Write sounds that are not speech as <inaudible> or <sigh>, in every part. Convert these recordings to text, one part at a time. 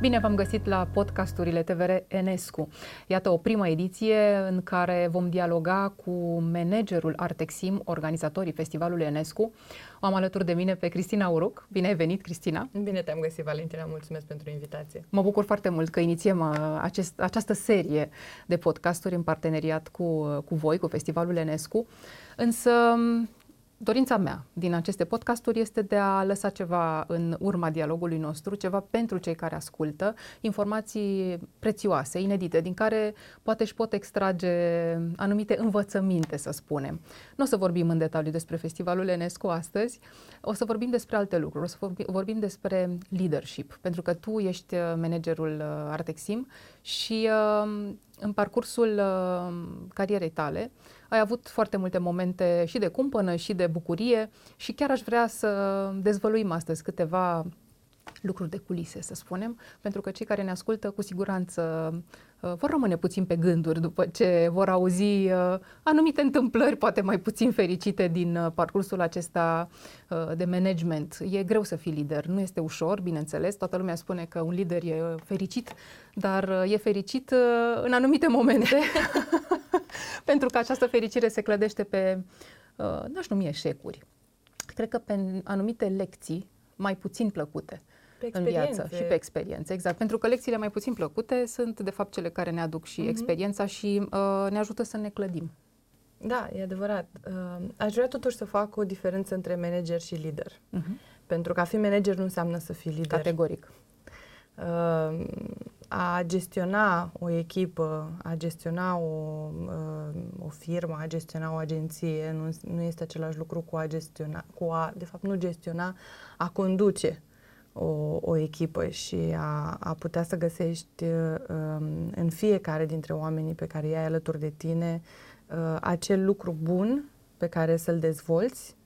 Bine v-am găsit la podcasturile TVR Enescu. Iată o primă ediție în care vom dialoga cu managerul Artexim, organizatorii festivalului Enescu. O am alături de mine pe Cristina Uruc. Bine ai venit, Cristina! Bine te-am găsit, Valentina. Mulțumesc pentru invitație. Mă bucur foarte mult că inițiem uh, acest, această serie de podcasturi în parteneriat cu, uh, cu voi, cu festivalul Enescu. Însă Dorința mea din aceste podcasturi este de a lăsa ceva în urma dialogului nostru, ceva pentru cei care ascultă, informații prețioase, inedite, din care poate își pot extrage anumite învățăminte, să spunem. Nu o să vorbim în detaliu despre Festivalul Enesco astăzi, o să vorbim despre alte lucruri, o să vorbim despre leadership, pentru că tu ești managerul uh, Artexim și uh, în parcursul uh, carierei tale ai avut foarte multe momente și de cumpănă și de bucurie și chiar aș vrea să dezvăluim astăzi câteva lucruri de culise, să spunem, pentru că cei care ne ascultă cu siguranță uh, vor rămâne puțin pe gânduri după ce vor auzi uh, anumite întâmplări, poate mai puțin fericite din uh, parcursul acesta de management. E greu să fii lider, nu este ușor, bineînțeles, toată lumea spune că un lider e fericit, dar e fericit în anumite momente, <laughs> pentru că această fericire se clădește pe, n-aș numi eșecuri, cred că pe anumite lecții mai puțin plăcute pe în viață și pe experiențe, exact. Pentru că lecțiile mai puțin plăcute sunt de fapt cele care ne aduc și uh-huh. experiența și uh, ne ajută să ne clădim. Da, e adevărat. Uh, aș vrea totuși să fac o diferență între manager și lider. Uh-huh. Pentru că a fi manager nu înseamnă să fii lider. Categoric. Uh, a gestiona o echipă, a gestiona o, uh, o firmă, a gestiona o agenție nu, nu este același lucru cu a gestiona, cu a, de fapt nu gestiona, a conduce o, o echipă și a, a putea să găsești uh, în fiecare dintre oamenii pe care i-ai alături de tine uh, acel lucru bun pe care să-l dezvolți,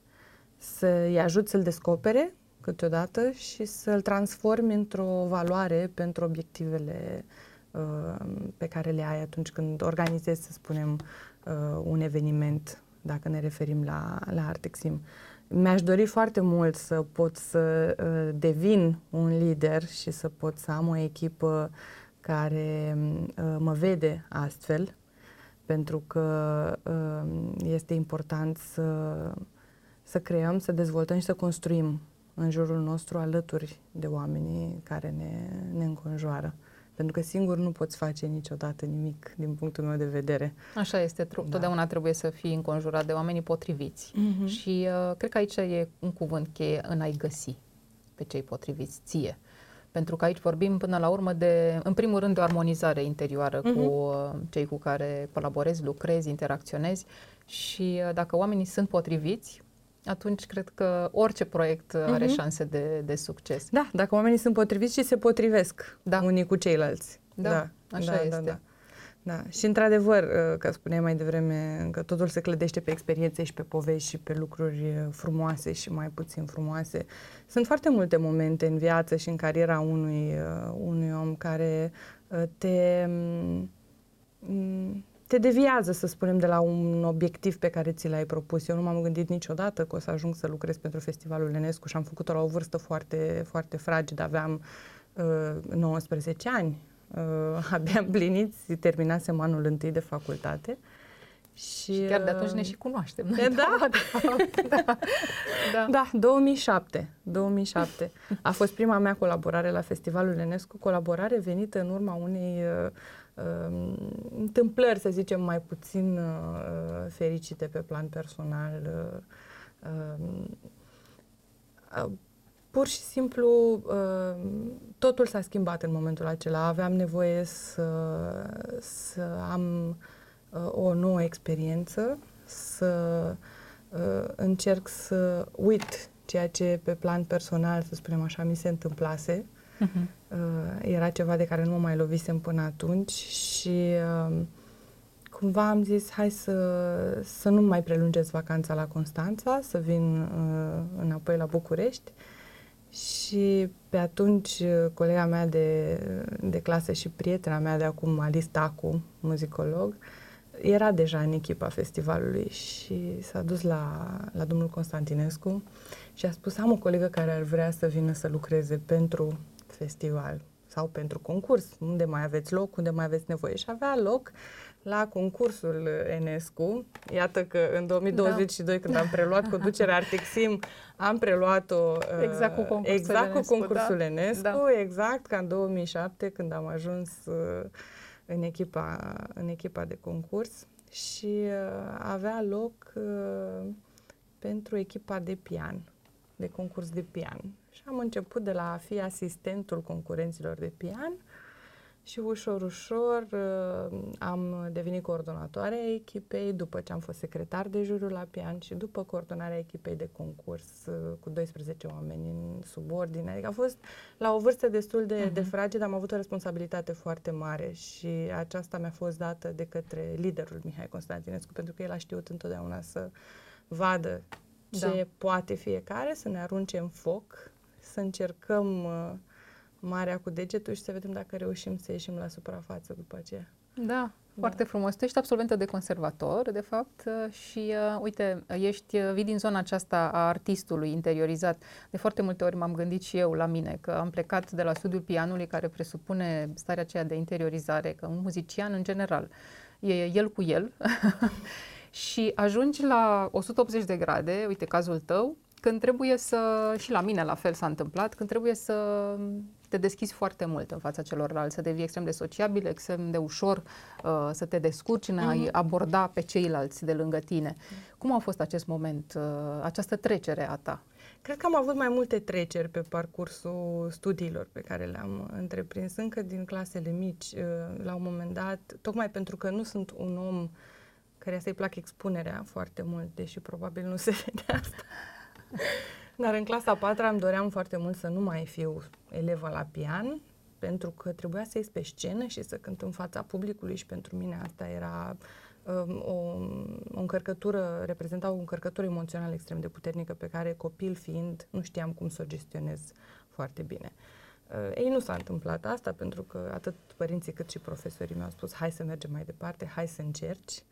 să-i ajut să-l descopere câteodată și să-l transformi într-o valoare pentru obiectivele uh, pe care le ai atunci când organizezi, să spunem, uh, un eveniment, dacă ne referim la, la Artexim. Uh, mi-aș dori foarte mult să pot să uh, devin un lider și să pot să am o echipă care uh, mă vede astfel, pentru că uh, este important să, să creăm, să dezvoltăm și să construim în jurul nostru alături de oamenii care ne, ne înconjoară pentru că singur nu poți face niciodată nimic din punctul meu de vedere. Așa este, da. totdeauna trebuie să fii înconjurat de oamenii potriviți uh-huh. și uh, cred că aici e un cuvânt cheie în a-i găsi pe cei potriviți ție. Pentru că aici vorbim până la urmă de, în primul rând, de o armonizare interioară uh-huh. cu uh, cei cu care colaborezi, lucrezi, interacționezi și uh, dacă oamenii sunt potriviți, atunci cred că orice proiect uh-huh. are șanse de, de succes. Da, dacă oamenii sunt potriviți și se potrivesc da. unii cu ceilalți. Da, da așa da, este. Da, da. Da, și într-adevăr, uh, că spuneai mai devreme, că totul se clădește pe experiențe și pe povești și pe lucruri uh, frumoase și mai puțin frumoase. Sunt foarte multe momente în viață și în cariera unui, uh, unui om care te mm, te deviază, să spunem, de la un obiectiv pe care ți l-ai propus. Eu nu m-am gândit niciodată că o să ajung să lucrez pentru Festivalul Enescu și am făcut-o la o vârstă foarte, foarte fragedă. Aveam uh, 19 ani, uh, <laughs> abia împliniți, terminasem anul întâi de facultate. Și, și chiar de atunci ne uh, și cunoaștem. <laughs> <laughs> Da, da, da, da. da, 2007. 2007. A fost prima mea colaborare la Festivalul Enescu, colaborare venită în urma unei uh, uh, întâmplări, să zicem, mai puțin uh, fericite pe plan personal. Uh, uh, pur și simplu uh, totul s-a schimbat în momentul acela. Aveam nevoie să, să am uh, o nouă experiență, să uh, încerc să uit ceea ce pe plan personal, să spunem așa, mi se întâmplase Uh-huh. Uh, era ceva de care nu mă mai lovisem până atunci și uh, cumva am zis hai să, să nu mai prelungesc vacanța la Constanța, să vin uh, înapoi la București. Și pe atunci uh, colega mea de, de clasă și prietena mea de acum, Alice Tacu, muzicolog, era deja în echipa festivalului și s-a dus la, la domnul Constantinescu și a spus am o colegă care ar vrea să vină să lucreze pentru festival, sau pentru concurs, unde mai aveți loc, unde mai aveți nevoie. Și avea loc la concursul Enescu. Iată că în 2022, da. când am preluat conducerea Artexim, am preluat-o <laughs> exact cu concursul exact Enescu, cu concursul da? Enescu, Da. exact ca în 2007, când am ajuns uh, în echipa, în echipa de concurs și uh, avea loc uh, pentru echipa de pian, de concurs de pian. Și am început de la a fi asistentul concurenților de pian și ușor, ușor uh, am devenit coordonatoarea echipei după ce am fost secretar de juriu la pian și după coordonarea echipei de concurs uh, cu 12 oameni în subordine. Adică a fost la o vârstă destul de, de Mhm. fragedă, am avut o responsabilitate foarte mare și aceasta mi-a fost dată de către liderul Mihai Constantinescu, pentru că el a știut întotdeauna să vadă ce Da. poate fiecare, să ne arunce în foc, să încercăm uh, marea cu degetul și să vedem dacă reușim să ieșim la suprafață după aceea. Da, foarte frumos. Tu ești absolventă de conservator, de fapt, uh, și uh, uite, ești, uh, vii din zona aceasta a artistului interiorizat. De foarte multe ori m-am gândit și eu la mine că am plecat de la studiul pianului care presupune starea aceea de interiorizare, că un muzician în general e el cu el <laughs> și ajungi la 180 de grade, uite cazul tău, când trebuie să, și la mine la fel s-a întâmplat, când trebuie să te deschizi foarte mult în fața celorlalți, să devii extrem de sociabil, extrem de ușor uh, să te descurci în a-i aborda pe ceilalți de lângă tine. Cum a fost acest moment, uh, această trecere a ta? Cred că am avut mai multe treceri pe parcursul studiilor pe care le-am întreprins încă din clasele mici. uh, La un moment dat, tocmai pentru că nu sunt un om care să-i plac expunerea foarte mult, deși probabil nu se vede asta. Dar în clasa a patra îmi doream foarte mult să nu mai fiu elevă la pian, pentru că trebuia să ies pe scenă și să cânt în fața publicului și pentru mine asta era um, o, o încărcătură, reprezenta o încărcătură emoțională extrem de puternică pe care copil fiind nu știam cum să o gestionez foarte bine. Uh, ei, nu s-a întâmplat asta pentru că atât părinții cât și profesorii mi-au spus hai să mergem mai departe, hai să încerci.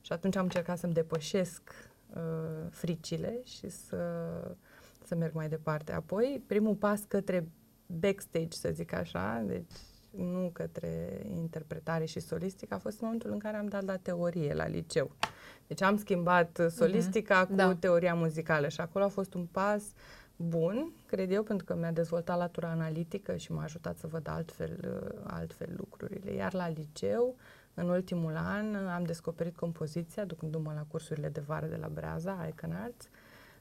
Și atunci am încercat să-mi depășesc uh, fricile și să, să merg mai departe. Apoi, primul pas către backstage, să zic așa, deci nu către interpretare și solistică, a fost în momentul în care am dat la teorie la liceu. Deci am schimbat uh, solistica cu Da. teoria muzicală și acolo a fost un pas bun, cred eu, pentru că mi-a dezvoltat latura analitică și m-a ajutat să văd altfel, uh, altfel lucrurile. Iar la liceu, în ultimul an, uh, am descoperit compoziția, ducându-mă la cursurile de vară de la Breaza, Icon Arts.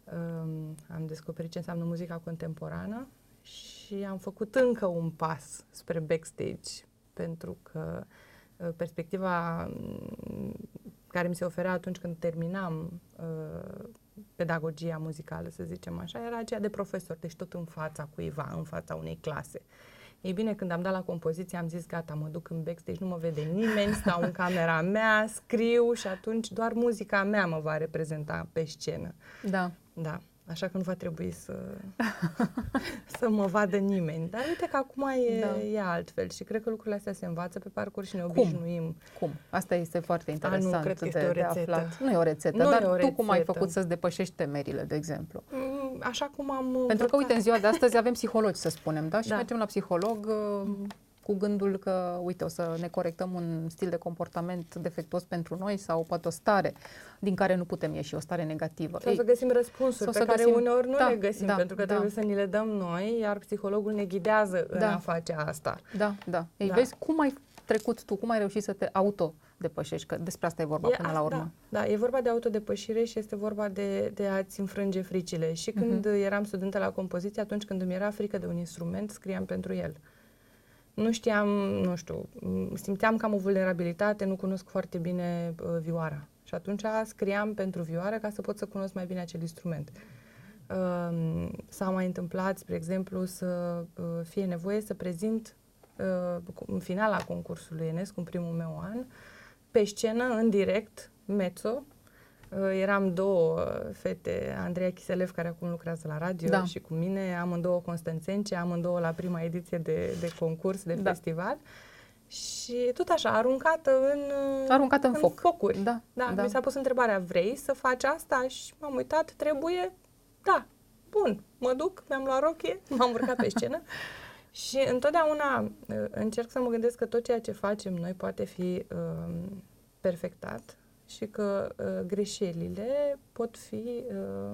Um, am descoperit ce înseamnă muzica contemporană și am făcut încă un pas spre backstage, pentru că uh, perspectiva mm, care mi se oferea atunci când terminam uh, pedagogia muzicală, să zicem așa, era aceea de profesor, deci tot în fața cuiva, în fața unei clase. Ei bine, când am dat la compoziție, am zis, gata, mă duc în backstage, nu mă vede nimeni, stau în camera mea, scriu și atunci doar muzica mea mă va reprezenta pe scenă. Da. Da, așa că nu va trebui să, <laughs> să mă vadă nimeni. Dar uite că acum e, Da. e altfel și cred că lucrurile astea se învață pe parcurs și ne Cum? obișnuim. Cum? Asta este foarte interesant cred că de, este o de rețetă. aflat. Nu e o rețetă, Nu dar e o tu cum ai rețetă. făcut să-ți depășești temerile, de exemplu? Mm, Așa cum am Pentru că, învățat. uite, în ziua de astăzi avem psihologi, să spunem, da? Și Da. mergem la psiholog uh, cu gândul că, uite, o să ne corectăm un stil de comportament defectuos pentru noi sau poate o stare din care nu putem ieși, o stare negativă. Sau să găsim răspunsuri sau pe să care găsim- uneori nu Da, le găsim, da, pentru că da. trebuie să ni le dăm noi, iar psihologul ne ghidează în Da. a face asta. Da, da. Ei, Da. vezi cum ai trecut tu, cum ai reușit să te auto-depășești, că despre asta e vorba E până a- la urmă. Da, da, e vorba de autodepășire și este vorba de, de a-ți înfrânge fricile. Și când Mhm. eram studentă la compoziție, atunci când îmi era frică de un instrument, scriam pentru el. Nu știam, nu știu, m, simțeam că am o vulnerabilitate, nu cunosc foarte bine uh, vioara. Și atunci scriam pentru vioară ca să pot să cunosc mai bine acel instrument. Um, s-a mai întâmplat, spre exemplu, să uh, fie nevoie să prezint uh, în finala concursului Enescu, în primul meu an, pe scenă, în direct, mezzo. Uh, eram două uh, fete, Andreea Chiselev, care acum lucrează la radio, Da. și cu mine, amândouă constanțence, amândouă la prima ediție de, de concurs, de Da. festival. Și tot așa, aruncată în, uh, Aruncată în foc. focuri. Da, Da, da. mi s-a pus întrebarea, vrei să faci asta? Și m-am uitat, trebuie? Da, bun, mă duc, mi-am luat rochie, m-am urcat pe scenă. <laughs> Și întotdeauna uh, încerc să mă gândesc că tot ceea ce facem noi poate fi uh, perfectat și că uh, greșelile pot fi uh,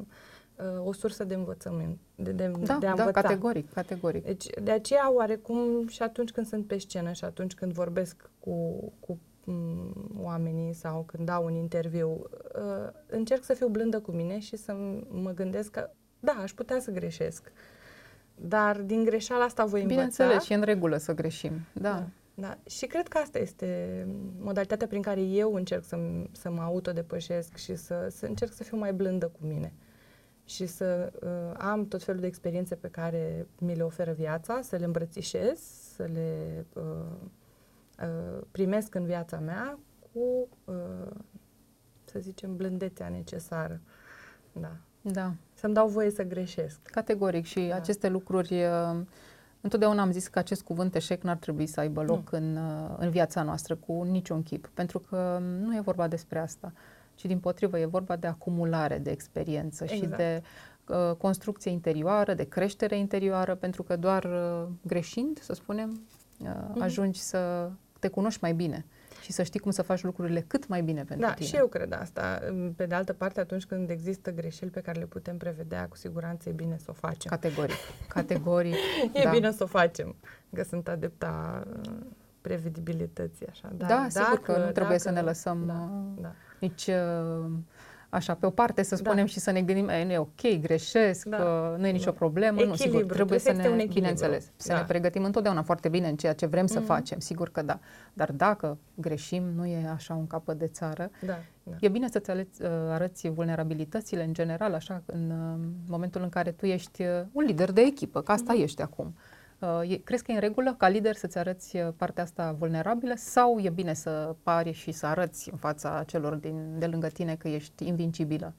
uh, o sursă de învățământ, de, de, da, de a da, învăța. categoric, categoric. Deci, de aceea, oarecum, și atunci când sunt pe scenă și atunci când vorbesc cu, cu m- oamenii sau când dau un interviu, uh, încerc să fiu blândă cu mine și să mă gândesc că, da, aș putea să greșesc. Dar din greșeala asta voi învăța. Bineînțeles, și în regulă să greșim, da. Da, da. Și cred că asta este modalitatea prin care eu încerc să, să mă autodepășesc și să, să încerc să fiu mai blândă cu mine. Și să uh, am tot felul de experiențe pe care mi le oferă viața, să le îmbrățișez, să le uh, uh, primesc în viața mea cu, uh, să zicem, blândețea necesară. Da. Da, Să-mi dau voie să greșesc. categoric și Da. aceste lucruri, uh, întotdeauna am zis că acest cuvânt eșec n-ar trebui să aibă loc Nu. în, uh, în viața noastră cu niciun chip, pentru că nu e vorba despre asta, ci din potrivă e vorba de acumulare de experiență și Exact. de uh, construcție interioară, de creștere interioară, pentru că doar uh, greșind, să spunem, uh, Mhm. ajungi să te cunoști mai bine și să știi cum să faci lucrurile cât mai bine pentru Da, tine. și eu cred asta. Pe de altă parte, atunci când există greșeli pe care le putem prevedea, cu siguranță e bine să o facem. Categoric. <laughs> Categoric. E da. bine să o facem, că sunt adepta uh, prevedibilității, așa. Dar Da, sigur că nu trebuie să dacă- ne lăsăm Da, uh, da. nici uh, așa pe o parte să Da. spunem și să ne gândim, e, nu e ok, greșesc, Da. că nu e nicio Da. problemă. Nu, sigur, Echilibru, trebuie să trebuie să ne, existe un echilibru. bineînțeles, să Da. ne pregătim întotdeauna foarte bine în ceea ce vrem să Mhm. facem, sigur că da. Dar dacă greșim, nu e așa un capăt de țară. Da, da. E bine să-ți aleți, uh, arăți vulnerabilitățile în general, așa, în uh, momentul în care tu ești uh, un lider de echipă, că asta Mhm. ești acum. Uh, e, crezi că e în regulă ca lider să-ți arăți uh, partea asta vulnerabilă sau e bine să pari și să arăți în fața celor din, de lângă tine că ești invincibilă?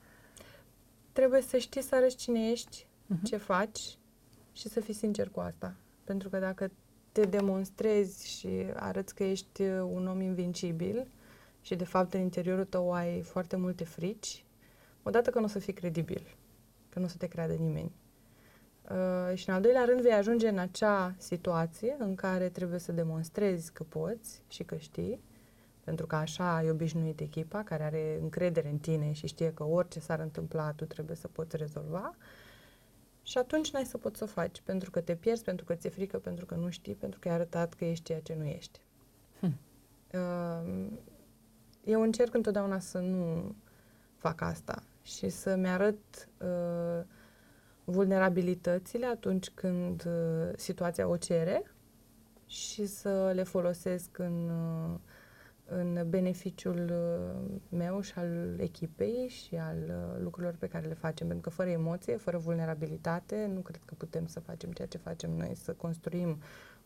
Trebuie să știi să arăți cine ești, Mhm. ce faci și să fii sincer cu asta. Pentru că dacă te demonstrezi și arăți că ești uh, un om invincibil și de fapt în interiorul tău ai foarte multe frici, odată că nu o să fii credibil, că nu o să te creadă nimeni. Uh, și în al doilea rând vei ajunge în acea situație în care trebuie să demonstrezi că poți și că știi, pentru că așa ai obișnuit echipa care are încredere în tine și știe că orice s-ar întâmpla, tu trebuie să poți rezolva. Și atunci n-ai să poți să o faci, pentru că te pierzi, pentru că ți-e frică, pentru că nu știi, pentru că ai arătat că ești ceea ce nu ești. Hm. Uh, Eu încerc întotdeauna să nu fac asta și să-mi arăt uh, vulnerabilitățile atunci când uh, situația o cere și să le folosesc în, uh, în beneficiul uh, meu și al echipei și al uh, lucrurilor pe care le facem. Pentru că fără emoție, fără vulnerabilitate, nu cred că putem să facem ceea ce facem noi, să construim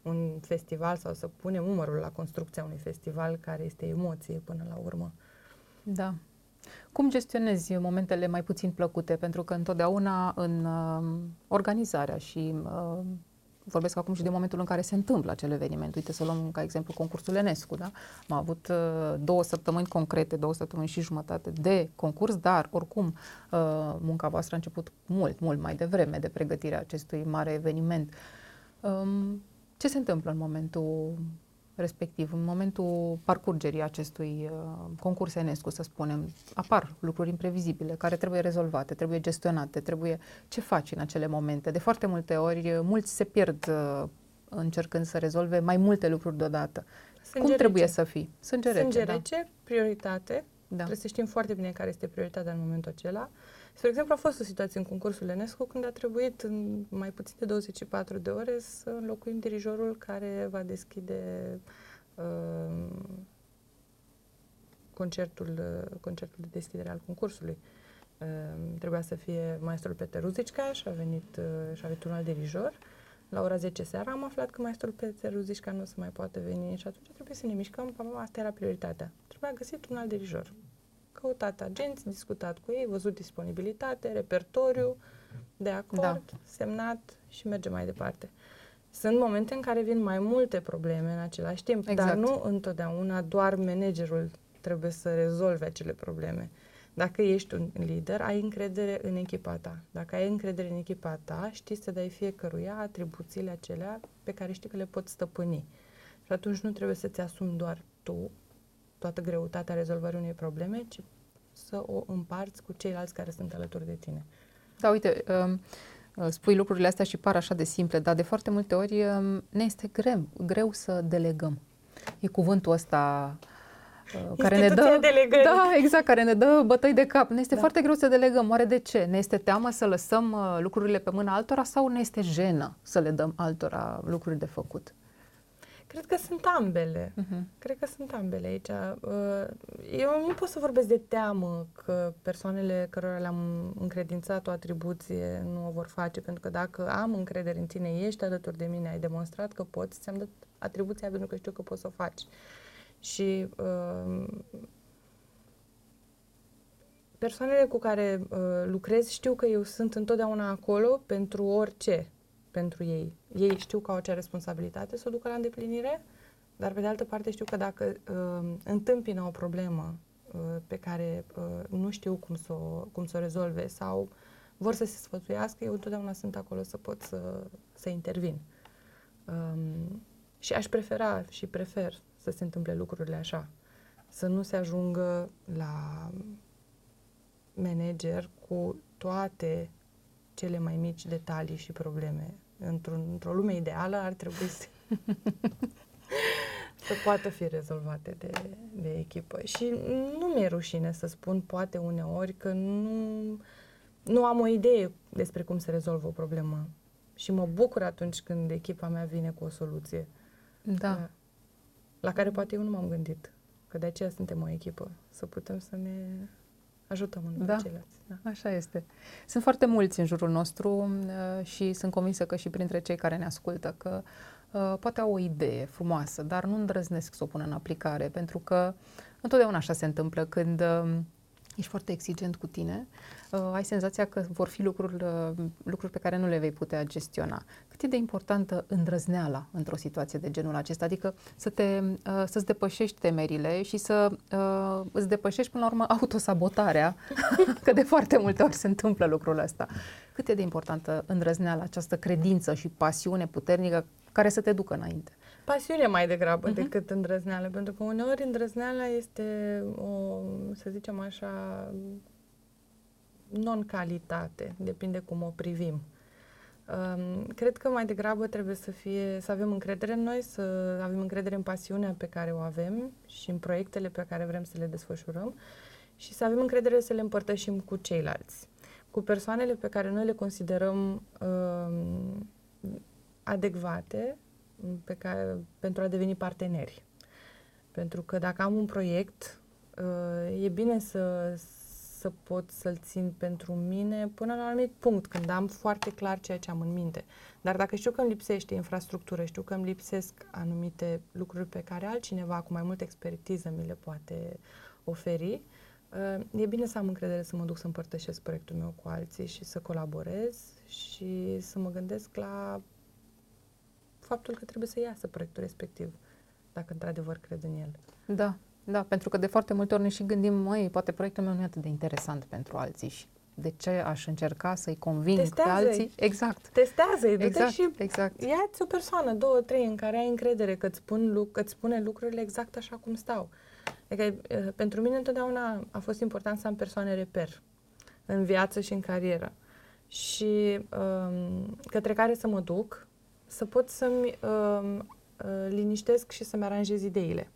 un festival sau să punem umărul la construcția unui festival care este emoție până la urmă. Da. Cum gestionezi momentele mai puțin plăcute? Pentru că întotdeauna în uh, organizarea și uh, vorbesc acum și de momentul în care se întâmplă acel eveniment. Uite să luăm ca exemplu concursul Enescu, da? Am avut uh, două săptămâni concrete, două săptămâni și jumătate de concurs, dar oricum uh, munca voastră a început mult, mult mai devreme de pregătirea acestui mare eveniment. Um, ce se întâmplă în momentul respectiv, în momentul parcurgerii acestui uh, concurs Enescu, să spunem, apar lucruri imprevizibile care trebuie rezolvate, trebuie gestionate, trebuie... Ce faci în acele momente? De foarte multe ori, uh, mulți se pierd uh, încercând să rezolve mai multe lucruri deodată. Sânge Cum trebuie rece. să fii? Sânge rece, Sânge da. rece, prioritate. Da. Trebuie să știm foarte bine care este prioritatea în momentul acela. Spre exemplu, a fost o situație în concursul Enescu când a trebuit în mai puțin de 24 de ore să înlocuim dirijorul care va deschide uh, concertul, uh, concertul de deschidere al concursului. Uh, trebuia să fie maestrul Peter Ruzicca și a venit, uh, și a venit un alt dirijor. La ora 10 seara am aflat că maestrul Peter Ruzicca nu o să mai poate veni și atunci trebuie să ne mișcăm, asta era prioritatea. Trebuia găsit un alt dirijor căutat agenți, discutat cu ei, văzut disponibilitate, repertoriu, de acord, Da. semnat și mergem mai departe. Sunt momente în care vin mai multe probleme în același timp, Exact. dar nu întotdeauna doar managerul trebuie să rezolve acele probleme. Dacă ești un lider, ai încredere în echipa ta. Dacă ai încredere în echipa ta, știi să dai fiecăruia atribuțiile acelea pe care știi că le poți stăpâni. Și atunci nu trebuie să-ți asumi doar tu toată greutatea rezolvării unei probleme, ci să o împarți cu ceilalți care sunt alături de tine. Da, uite, um, spui lucrurile astea și par așa de simple, dar de foarte multe ori um, ne este greu, greu să delegăm. E cuvântul ăsta uh, care ne dă, delegării. da, exact, care ne dă bătăi de cap. Ne este da. foarte greu să delegăm. Oare de ce? Ne este teamă să lăsăm uh, lucrurile pe mâna altora sau ne este jenă să le dăm altora lucruri de făcut? Cred că sunt ambele. Uh-huh. Cred că sunt ambele aici. Uh, eu nu pot să vorbesc de teamă că persoanele cărora le-am încredințat o atribuție nu o vor face, pentru că dacă am încredere în tine, ești alături de mine, ai demonstrat că poți, ți-am dat atribuția pentru că știu că poți să o faci. Și uh, persoanele cu care uh, lucrez știu că eu sunt întotdeauna acolo pentru orice pentru ei. Ei știu că au acea responsabilitate să o ducă la îndeplinire, dar pe de altă parte știu că dacă uh, întâmpină o problemă uh, pe care uh, nu știu cum să, o, cum să o rezolve sau vor să se sfățuiască, eu întotdeauna sunt acolo să pot să, să intervin. Um, și aș prefera și prefer să se întâmple lucrurile așa. Să nu se ajungă la manager cu toate cele mai mici detalii și probleme. Într-un, într-o lume ideală ar trebui să, <laughs> să poată fi rezolvate de, de echipă. Și nu mi-e rușine să spun poate uneori că nu, nu am o idee despre cum se rezolvă o problemă. Și mă bucur atunci când echipa mea vine cu o soluție. Da. La care poate eu nu m-am gândit. Că de aceea suntem o echipă. Să putem să ne ajutăm unul da. ceilalți. Da. Așa este. Sunt foarte mulți în jurul nostru uh, și sunt convinsă că și printre cei care ne ascultă că uh, poate au o idee frumoasă, dar nu îndrăznesc să o pună în aplicare, pentru că întotdeauna așa se întâmplă când uh, ești foarte exigent cu tine, uh, ai senzația că vor fi lucruri, uh, lucruri pe care nu le vei putea gestiona. Cât e de importantă îndrăzneala într-o situație de genul acesta? Adică să te, uh, să-ți depășești temerile și să uh, îți depășești până la urmă autosabotarea, <laughs> că de foarte multe ori se întâmplă lucrul ăsta. Cât e de importantă îndrăzneala, această credință și pasiune puternică care să te ducă înainte? Pasiune mai degrabă uh-huh. decât îndrăzneală, pentru că uneori îndrăzneala este o, să zicem așa, non-calitate, depinde cum o privim. Um, cred că mai degrabă trebuie să fie, să avem încredere în noi, să avem încredere în pasiunea pe care o avem și în proiectele pe care vrem să le desfășurăm și să avem încredere să le împărtășim cu ceilalți, cu persoanele pe care noi le considerăm um, adecvate pe care, pentru a deveni parteneri. Pentru că dacă am un proiect, uh, e bine să, să pot să-l țin pentru mine până la un anumit punct, când am foarte clar ceea ce am în minte. Dar dacă știu că îmi lipsește infrastructură, știu că îmi lipsesc anumite lucruri pe care altcineva cu mai multă expertiză mi le poate oferi, uh, e bine să am încredere să mă duc să împărtășesc proiectul meu cu alții și să colaborez și să mă gândesc la faptul că trebuie să iasă proiectul respectiv, dacă într-adevăr cred în el. Da, da, pentru că de foarte multe ori ne și gândim, măi, poate proiectul meu nu e atât de interesant pentru alții și de ce aș încerca să-i conving Testează-i. pe alții? Exact. Testează-i, exact, și exact. ia-ți o persoană, două, trei, în care ai încredere că îți, spun, că îți spune lucrurile exact așa cum stau. Adică, pentru mine întotdeauna a fost important să am persoane reper în viață și în carieră și um, către care să mă duc să pot să-mi uh, uh, liniștesc și să-mi aranjez ideile.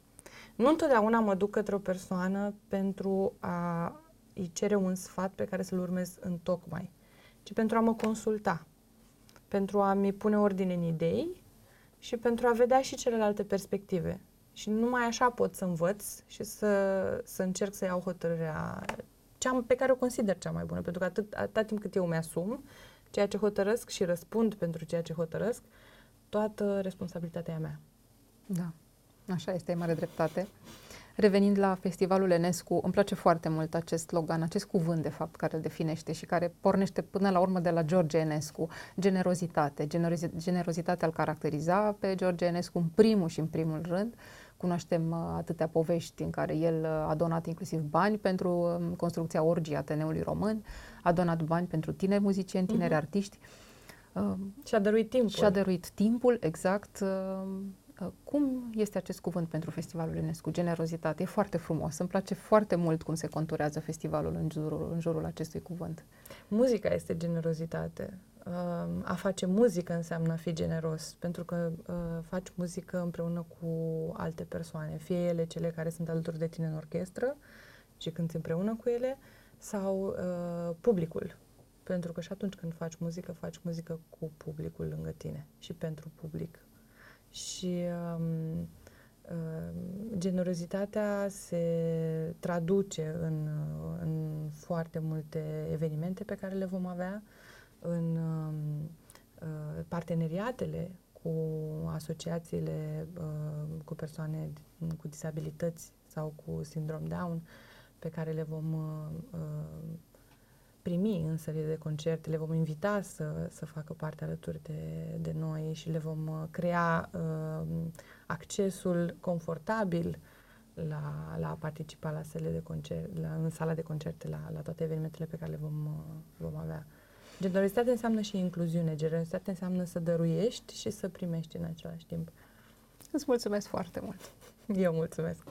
Nu întotdeauna mă duc către o persoană pentru a îi cere un sfat pe care să-l urmez în tocmai, ci pentru a mă consulta, pentru a-mi pune ordine în idei și pentru a vedea și celelalte perspective. Și numai așa pot să învăț și să, să încerc să iau hotărârea cea pe care o consider cea mai bună. Pentru că atât, atât timp cât eu mi-asum ceea ce hotărăsc și răspund pentru ceea ce hotărăsc, toată responsabilitatea mea. Da, așa este, e mare dreptate. Revenind la festivalul Enescu, îmi place foarte mult acest slogan, acest cuvânt, de fapt, care îl definește și care pornește până la urmă de la George Enescu. Generozitate. Generozi- generozitatea îl caracteriza pe George Enescu în primul și în primul rând, Cunoaștem uh, atâtea povești în care el uh, a donat inclusiv bani pentru um, construcția orgii Ateneului Român, a donat bani pentru tineri muzicieni, tineri uh-huh. artiști. Și-a dăruit timpul. Și-a dăruit timpul, exact. Cum este acest cuvânt pentru Festivalul Enescu? Generozitate. E foarte frumos. Îmi place foarte mult cum se conturează festivalul în jurul, în jurul acestui cuvânt. Muzica este generozitate. A face muzică înseamnă a fi generos, pentru că uh, faci muzică împreună cu alte persoane, fie ele cele care sunt alături de tine în orchestră și cânti împreună cu ele, sau uh, publicul. Pentru că și atunci când faci muzică, faci muzică cu publicul lângă tine și pentru public. Și um, uh, generozitatea se traduce în, în foarte multe evenimente pe care le vom avea, în um, uh, parteneriatele cu asociațiile uh, cu persoane cu disabilități sau cu sindrom Down, pe care le vom uh, uh primi în sările de concerte, le vom invita să, să facă parte alături de, de noi și le vom uh, crea uh, accesul confortabil la, la a participa la sălile de concert, la, în sala de concerte, la, la toate evenimentele pe care le vom, uh, vom avea. Generositate înseamnă și incluziune. Generositate înseamnă să dăruiești și să primești în același timp. Îți mulțumesc foarte mult. Eu mulțumesc.